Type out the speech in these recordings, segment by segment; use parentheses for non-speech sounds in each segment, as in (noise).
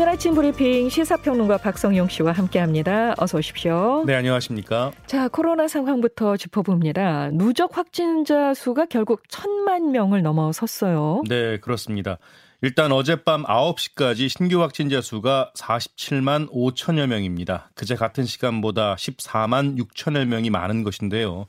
오늘 아침 브리핑 시사평론가 박성용 씨와 함께합니다. 어서 오십시오. 네, 안녕하십니까. 자, 코로나 상황부터 짚어봅니다. 누적 확진자 수가 결국 천만 명을 넘어섰어요. 네, 그렇습니다. 일단 어젯밤 9시까지 신규 확진자 수가 47만 5천여 명입니다. 그제 같은 시간보다 14만 6천여 명이 많은 것인데요.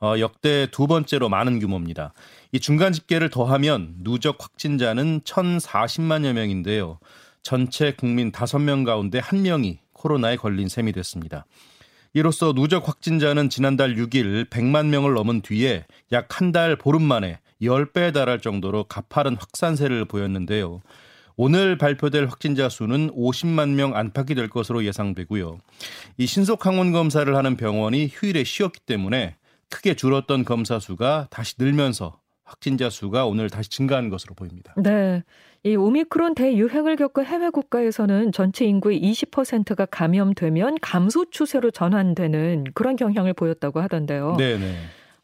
어, 역대 두 번째로 많은 규모입니다. 이 중간 집계를 더하면 누적 확진자는 1,040만여 명인데요. 전체 국민 5명 가운데 1명이 코로나에 걸린 셈이 됐습니다. 이로써 누적 확진자는 지난달 6일 100만 명을 넘은 뒤에 약 한 달 보름 만에 10배에 달할 정도로 가파른 확산세를 보였는데요. 오늘 발표될 확진자 수는 50만 명 안팎이 될 것으로 예상되고요. 이 신속 항원 검사를 하는 병원이 휴일에 쉬었기 때문에 크게 줄었던 검사 수가 다시 늘면서 확진자 수가 오늘 다시 증가한 것으로 보입니다. 네. 이 오미크론 대유행을 겪은 해외 국가에서는 전체 인구의 20%가 감염되면 감소 추세로 전환되는 그런 경향을 보였다고 하던데요. 네, 네.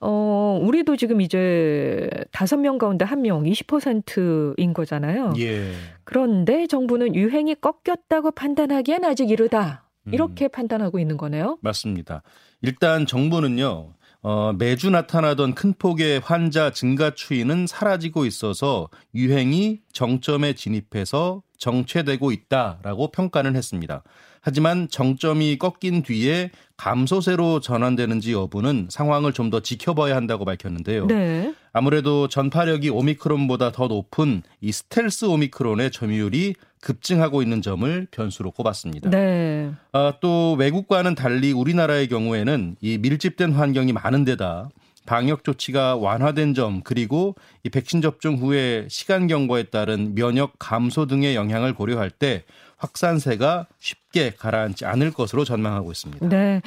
어, 우리도 지금 이제 다섯 명 가운데 한 명 20%인 거잖아요. 예. 그런데 정부는 유행이 꺾였다고 판단하기엔 아직 이르다. 이렇게 음. 판단하고 있는 거네요. 맞습니다. 일단 정부는요. 어, 매주 나타나던 큰 폭의 환자 증가 추이는 사라지고 있어서 유행이 정점에 진입해서 정체되고 있다라고 평가는 했습니다. 하지만 정점이 꺾인 뒤에 감소세로 전환되는지 여부는 상황을 좀 더 지켜봐야 한다고 밝혔는데요. 네. 아무래도 전파력이 오미크론보다 더 높은 이 스텔스 오미크론의 점유율이 급증하고 있는 점을 변수로 꼽았습니다. 네. 아, 또 외국과는 달리 우리나라의 경우에는 이 밀집된 환경이 많은 데다 방역 조치가 완화된 점 그리고 이 백신 접종 후에 시간 경과에 따른 면역 감소 등의 영향을 고려할 때 확산세가 쉽게 가라앉지 않을 것으로 전망하고 있습니다. 네.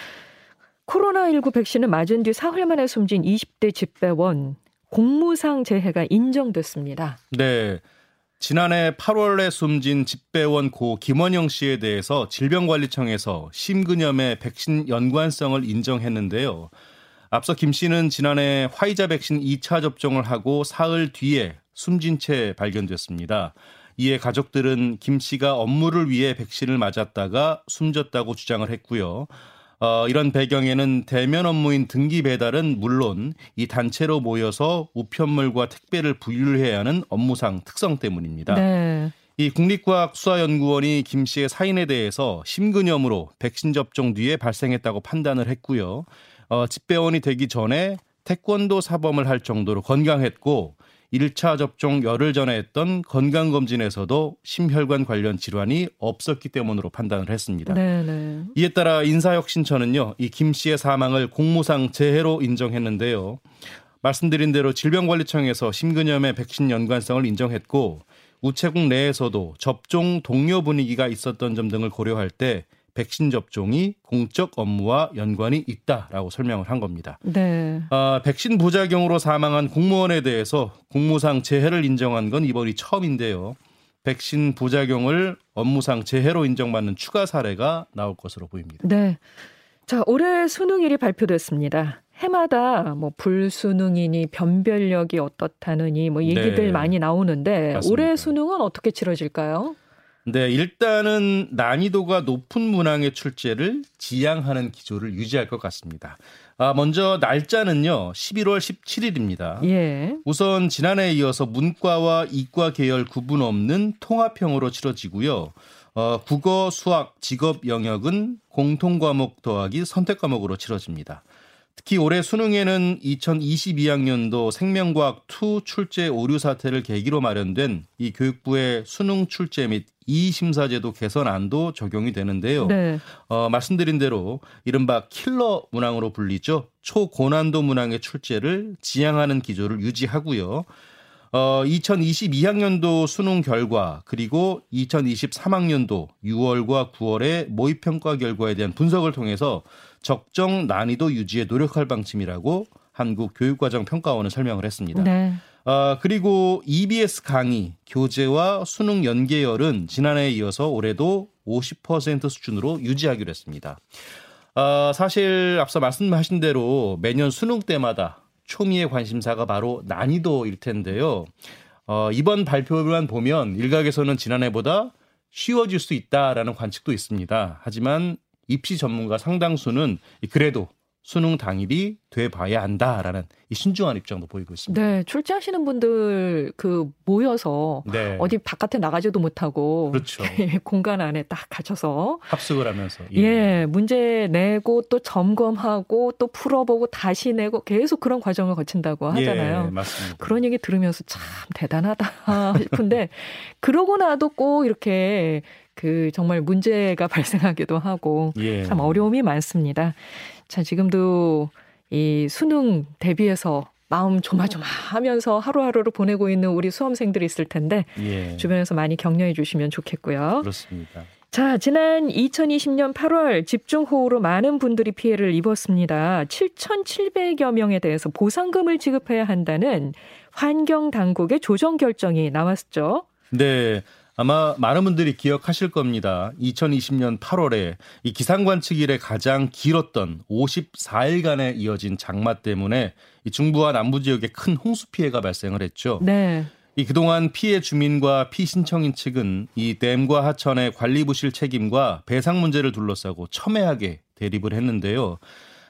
코로나19 백신을 맞은 뒤 사흘 만에 숨진 20대 집배원 공무상 재해가 인정됐습니다. 네. 지난해 8월에 숨진 집배원 고 김원영 씨에 대해서 질병관리청에서 심근염의 백신 연관성을 인정했는데요. 앞서 김 씨는 지난해 화이자 백신 2차 접종을 하고 사흘 뒤에 숨진 채 발견됐습니다. 이에 가족들은 김 씨가 업무를 위해 백신을 맞았다가 숨졌다고 주장을 했고요. 어, 이런 배경에는 대면 업무인 등기 배달은 물론 이 단체로 모여서 우편물과 택배를 분류해야 하는 업무상 특성 때문입니다. 네. 이 국립과학수사연구원이 김 씨의 사인에 대해서 심근염으로 백신 접종 뒤에 발생했다고 판단을 했고요. 어, 집배원이 되기 전에 태권도 사범을 할 정도로 건강했고 1차 접종 열흘 전에 했던 건강검진에서도 심혈관 관련 질환이 없었기 때문으로 판단을 했습니다. 네네. 네. 이에 따라 인사혁신처는요, 이 김 씨의 사망을 공무상 재해로 인정했는데요. 말씀드린 대로 질병관리청에서 심근염의 백신 연관성을 인정했고, 우체국 내에서도 접종 동료 분위기가 있었던 점 등을 고려할 때 백신 접종이 공적 업무와 연관이 있다라고 설명을 한 겁니다. 네. 아, 백신 부작용으로 사망한 공무원에 대해서 공무상 재해를 인정한 건 이번이 처음인데요. 백신 부작용을 업무상 재해로 인정받는 추가 사례가 나올 것으로 보입니다. 네. 자, 올해 수능일이 발표됐습니다. 해마다 뭐 불수능이니 변별력이 어떻다느니 뭐 얘기들 네. 많이 나오는데 맞습니다. 올해 수능은 어떻게 치러질까요? 네, 일단은 난이도가 높은 문항의 출제를 지향하는 기조를 유지할 것 같습니다. 아, 먼저 날짜는요, 11월 17일입니다. 예. 우선 지난해에 이어서 문과와 이과 계열 구분 없는 통합형으로 치러지고요. 어, 국어, 수학, 직업 영역은 공통 과목 더하기 선택 과목으로 치러집니다. 특히 올해 수능에는 2022학년도 생명과학 2 출제 오류 사태를 계기로 마련된 이 교육부의 수능 출제 및 이심사제도 개선안도 적용이 되는데요. 네. 어, 말씀드린 대로 이른바 킬러 문항으로 불리죠. 초고난도 문항의 출제를 지향하는 기조를 유지하고요. 어, 2022학년도 수능 결과 그리고 2023학년도 6월과 9월의 모의 평가 결과에 대한 분석을 통해서 적정 난이도 유지에 노력할 방침이라고 한국 교육과정 평가원은 설명을 했습니다. 네. 어, 그리고 EBS 강의, 교재와 수능 연계열은 지난해에 이어서 올해도 50% 수준으로 유지하기로 했습니다. 어, 사실 앞서 말씀하신 대로 매년 수능 때마다 초미의 관심사가 바로 난이도일 텐데요. 어, 이번 발표만 보면 일각에서는 지난해보다 쉬워질 수 있다라는 관측도 있습니다. 하지만 입시 전문가 상당수는 그래도 수능 당일이 돼 봐야 한다라는 이 신중한 입장도 보이고 있습니다. 네, 출제하시는 분들 그 모여서 네. 어디 바깥에 나가지도 못하고 그렇죠. (laughs) 공간 안에 딱 갇혀서 합숙을 하면서 예. 예, 문제 내고 또 점검하고 또 풀어보고 다시 내고 계속 그런 과정을 거친다고 예, 하잖아요. 예, 맞습니다. 그런 얘기 들으면서 참 대단하다 (laughs) 싶은데 그러고 나도 꼭 이렇게 그 정말 문제가 (laughs) 발생하기도 하고 예. 참 어려움이 많습니다. 자, 지금도 이 수능 대비해서 마음 조마조마하면서 하루하루를 보내고 있는 우리 수험생들이 있을 텐데 예. 주변에서 많이 격려해 주시면 좋겠고요. 그렇습니다. 자, 지난 2020년 8월 집중호우로 많은 분들이 피해를 입었습니다. 7,700여 명에 대해서 보상금을 지급해야 한다는 환경 당국의 조정 결정이 나왔죠. 네. 아마 많은 분들이 기억하실 겁니다. 2020년 8월에 이 기상관측 일에 가장 길었던 54일간에 이어진 장마 때문에 이 중부와 남부 지역에 큰 홍수 피해가 발생을 했죠. 네. 이 그동안 피해 주민과 피신청인 측은 이 댐과 하천의 관리 부실 책임과 배상 문제를 둘러싸고 첨예하게 대립을 했는데요.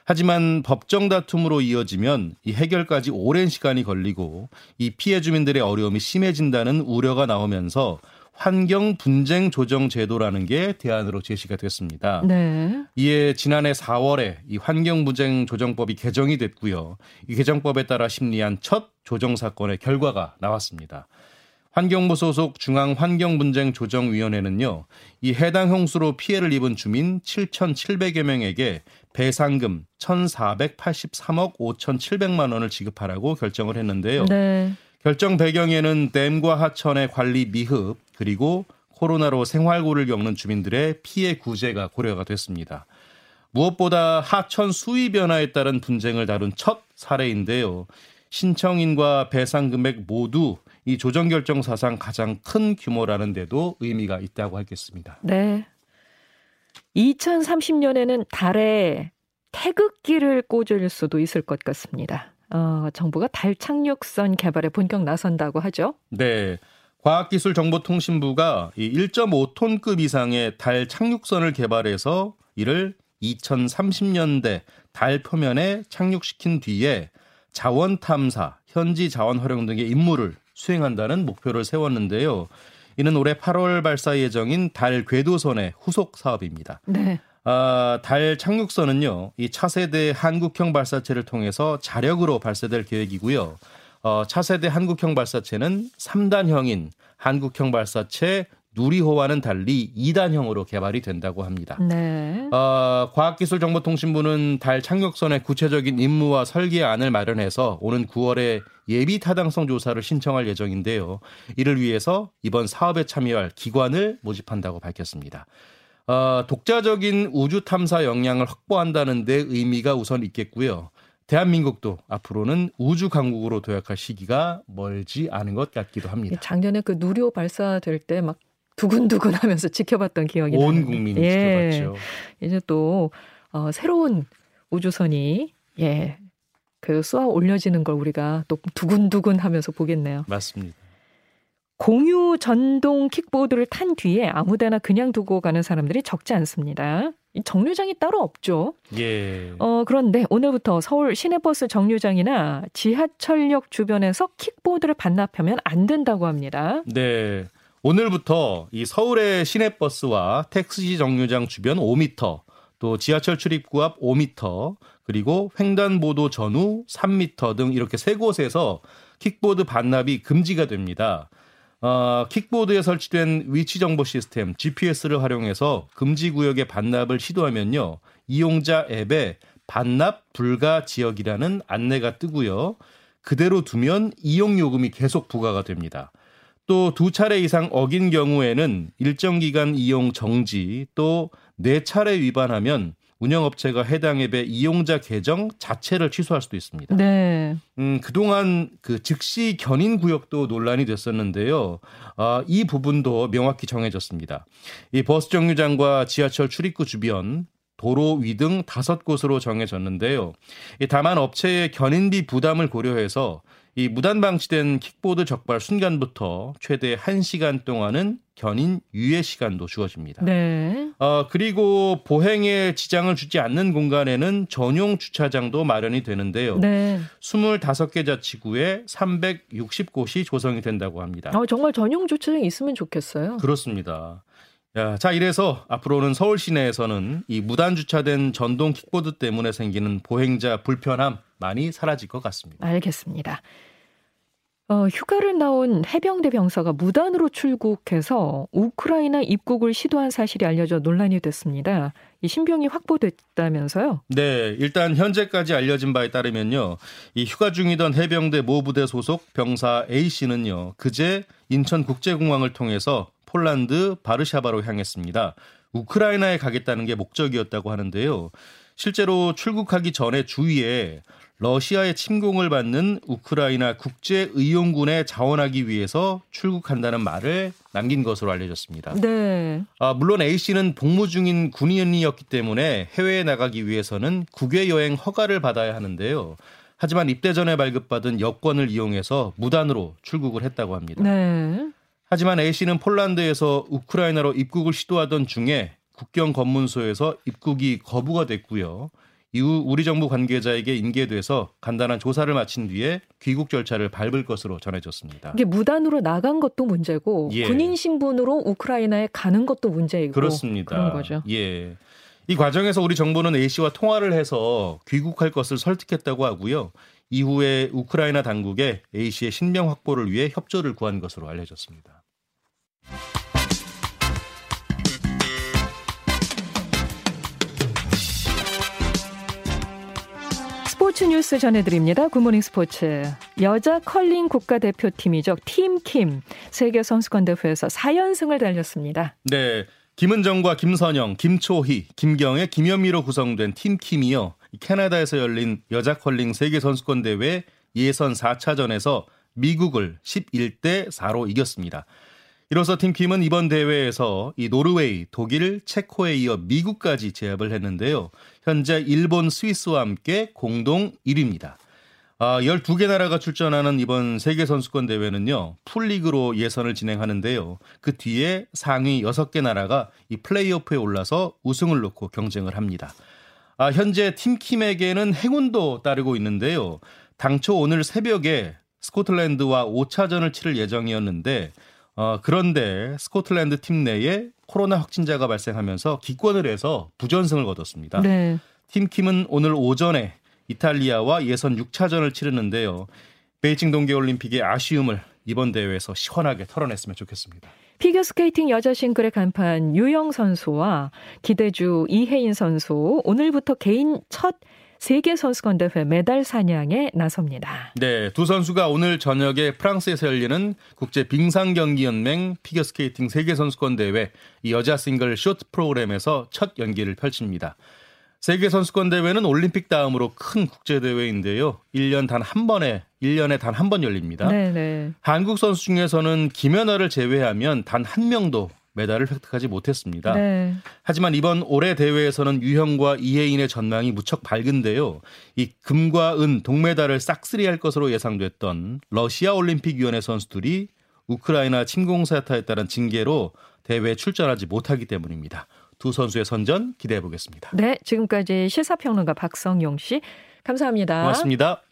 하지만 법정 다툼으로 이어지면 이 해결까지 오랜 시간이 걸리고 이 피해 주민들의 어려움이 심해진다는 우려가 나오면서 환경 분쟁 조정 제도라는 게 대안으로 제시가 됐습니다. 네. 이에 지난해 4월에 이 환경 분쟁 조정법이 개정이 됐고요. 이 개정법에 따라 심리한 첫 조정 사건의 결과가 나왔습니다. 환경부 소속 중앙 환경 분쟁 조정 위원회는요, 이 해당 형수로 피해를 입은 주민 7,700여 명에게 배상금 1,483억 5,700만 원을 지급하라고 결정을 했는데요. 네. 결정 배경에는 댐과 하천의 관리 미흡 그리고 코로나로 생활고를 겪는 주민들의 피해 구제가 고려가 됐습니다. 무엇보다 하천 수위 변화에 따른 분쟁을 다룬 첫 사례인데요. 신청인과 배상 금액 모두 이 조정 결정 사상 가장 큰 규모라는 데도 의미가 있다고 하겠습니다. 네. 2030년에는 달에 태극기를 꽂을 수도 있을 것 같습니다. 어, 정부가 달 착륙선 개발에 본격 나선다고 하죠. 네. 과학기술정보통신부가 이 1.5톤급 이상의 달 착륙선을 개발해서 이를 2030년대 달 표면에 착륙시킨 뒤에 자원 탐사, 현지 자원 활용 등의 임무를 수행한다는 목표를 세웠는데요. 이는 올해 8월 발사 예정인 달 궤도선의 후속 사업입니다. 네. 아, 달 착륙선은요, 이 차세대 한국형 발사체를 통해서 자력으로 발사될 계획이고요. 어, 차세대 한국형 발사체는 3단형인 한국형 발사체 누리호와는 달리 2단형으로 개발이 된다고 합니다. 네. 어, 과학기술정보통신부는 달 착륙선의 구체적인 임무와 설계안을 마련해서 오는 9월에 예비 타당성 조사를 신청할 예정인데요. 이를 위해서 이번 사업에 참여할 기관을 모집한다고 밝혔습니다. 어, 독자적인 우주 탐사 역량을 확보한다는 데 의미가 우선 있겠고요. 대한민국도 앞으로는 우주 강국으로 도약할 시기가 멀지 않은 것 같기도 합니다. 작년에 그 누리호 발사될 때 막 두근두근 하면서 지켜봤던 기억이 온 나는데. 국민이 예. 지켜봤죠. 이제 또 어, 새로운 우주선이 예. 그 쏘아 올려지는 걸 우리가 또 두근두근 하면서 보겠네요. 맞습니다. 공유 전동 킥보드를 탄 뒤에 아무데나 그냥 두고 가는 사람들이 적지 않습니다. 정류장이 따로 없죠. 예. 어, 그런데 오늘부터 서울 시내버스 정류장이나 지하철역 주변에서 킥보드를 반납하면 안 된다고 합니다. 네. 오늘부터 이 서울의 시내버스와 택시 정류장 주변 5m, 또 지하철 출입구 앞 5m, 그리고 횡단보도 전후 3m 등 이렇게 세 곳에서 킥보드 반납이 금지가 됩니다. 어, 킥보드에 설치된 위치 정보 시스템 GPS를 활용해서 금지 구역의 반납을 시도하면요. 이용자 앱에 반납 불가 지역이라는 안내가 뜨고요. 그대로 두면 이용 요금이 계속 부과가 됩니다. 또 두 차례 이상 어긴 경우에는 일정 기간 이용 정지, 또 네 차례 위반하면 운영업체가 해당 앱의 이용자 계정 자체를 취소할 수도 있습니다. 네. 음, 그동안 그 즉시 견인 구역도 논란이 됐었는데요. 아, 이 부분도 명확히 정해졌습니다. 이 버스 정류장과 지하철 출입구 주변 도로 위 등 다섯 곳으로 정해졌는데요. 다만 업체의 견인비 부담을 고려해서 이 무단 방치된 킥보드 적발 순간부터 최대 1시간 동안은 견인 유예 시간도 주어집니다. 네. 어, 그리고 보행에 지장을 주지 않는 공간에는 전용 주차장도 마련이 되는데요. 네. 25개 자치구에 360곳이 조성이 된다고 합니다. 어, 정말 전용 주차장 있으면 좋겠어요. 그렇습니다. 야, 자 이래서 앞으로는 서울 시내에서는 이 무단 주차된 전동 킥보드 때문에 생기는 보행자 불편함 많이 사라질 것 같습니다. 알겠습니다. 어, 휴가를 나온 해병대 병사가 무단으로 출국해서 우크라이나 입국을 시도한 사실이 알려져 논란이 됐습니다. 이 신병이 확보됐다면서요? 네, 일단 현재까지 알려진 바에 따르면요. 이 휴가 중이던 해병대 모부대 소속 병사 A 씨는요. 그제 인천국제공항을 통해서 폴란드 바르샤바로 향했습니다. 우크라이나에 가겠다는 게 목적이었다고 하는데요. 실제로 출국하기 전에 주위에 러시아의 침공을 받는 우크라이나 국제 의용군에 자원하기 위해서 출국한다는 말을 남긴 것으로 알려졌습니다. 네. 아, 물론 A 씨는 복무 중인 군인이었기 때문에 해외에 나가기 위해서는 국외 여행 허가를 받아야 하는데요. 하지만 입대 전에 발급받은 여권을 이용해서 무단으로 출국을 했다고 합니다. 네. 하지만 A 씨는 폴란드에서 우크라이나로 입국을 시도하던 중에 국경 검문소에서 입국이 거부가 됐고요. 이후 우리 정부 관계자에게 인계돼서 간단한 조사를 마친 뒤에 귀국 절차를 밟을 것으로 전해졌습니다. 이게 무단으로 나간 것도 문제고 예. 군인 신분으로 우크라이나에 가는 것도 문제이고 그렇습니다. 그런 거죠. 예. 이 과정에서 우리 정부는 A 씨와 통화를 해서 귀국할 것을 설득했다고 하고요. 이후에 우크라이나 당국에 A 씨의 신병 확보를 위해 협조를 구한 것으로 알려졌습니다. 스포츠 뉴스 전해드립니다. 굿모닝 스포츠. 여자 컬링 국가대표팀이죠. 팀킴 세계선수권대회에서 4연승을 달렸습니다. 네. 김은정과 김선영, 김초희, 김경애, 김현미로 구성된 팀킴이요. 캐나다에서 열린 여자 컬링 세계선수권대회 예선 4차전에서 미국을 11대 4로 이겼습니다. 이로써 팀킴은 이번 대회에서 이 노르웨이, 독일, 체코에 이어 미국까지 제압을 했는데요. 현재 일본, 스위스와 함께 공동 1위입니다. 아, 12개 나라가 출전하는 이번 세계선수권 대회는요, 풀리그로 예선을 진행하는데요. 그 뒤에 상위 6개 나라가 이 플레이오프에 올라서 우승을 놓고 경쟁을 합니다. 아, 현재 팀킴에게는 행운도 따르고 있는데요. 당초 오늘 새벽에 스코틀랜드와 5차전을 치를 예정이었는데 어, 그런데 스코틀랜드 팀 내에 코로나 확진자가 발생하면서 기권을 해서 부전승을 거뒀습니다. 네. 팀킴은 오늘 오전에 이탈리아와 예선 6차전을 치르는데요. 베이징 동계올림픽의 아쉬움을 이번 대회에서 시원하게 털어냈으면 좋겠습니다. 피겨스케이팅 여자 싱글의 간판 유영 선수와 기대주 이해인 선수 오늘부터 개인 첫 세계 선수권 대회 메달 사냥에 나섭니다. 네, 두 선수가 오늘 저녁에 프랑스에서 열리는 국제 빙상 경기 연맹 피겨 스케이팅 세계 선수권 대회 이 여자 싱글 쇼트 프로그램에서 첫 연기를 펼칩니다. 세계 선수권 대회는 올림픽 다음으로 큰 국제 대회인데요. 1년 단 한 번에 1년에 단 한 번 열립니다. 네네. 네. 한국 선수 중에서는 김연아를 제외하면 단 한 명도 메달을 획득하지 못했습니다. 네. 하지만 이번 올해 대회에서는 유형과 이혜인의 전망이 무척 밝은데요. 이 금과 은 동메달을 싹쓸이할 것으로 예상됐던 러시아 올림픽 위원회 선수들이 우크라이나 침공 사태에 따른 징계로 대회에 출전하지 못하기 때문입니다. 두 선수의 선전 기대해 보겠습니다. 네, 지금까지 시사평론가 박성용 씨 감사합니다. 고맙습니다.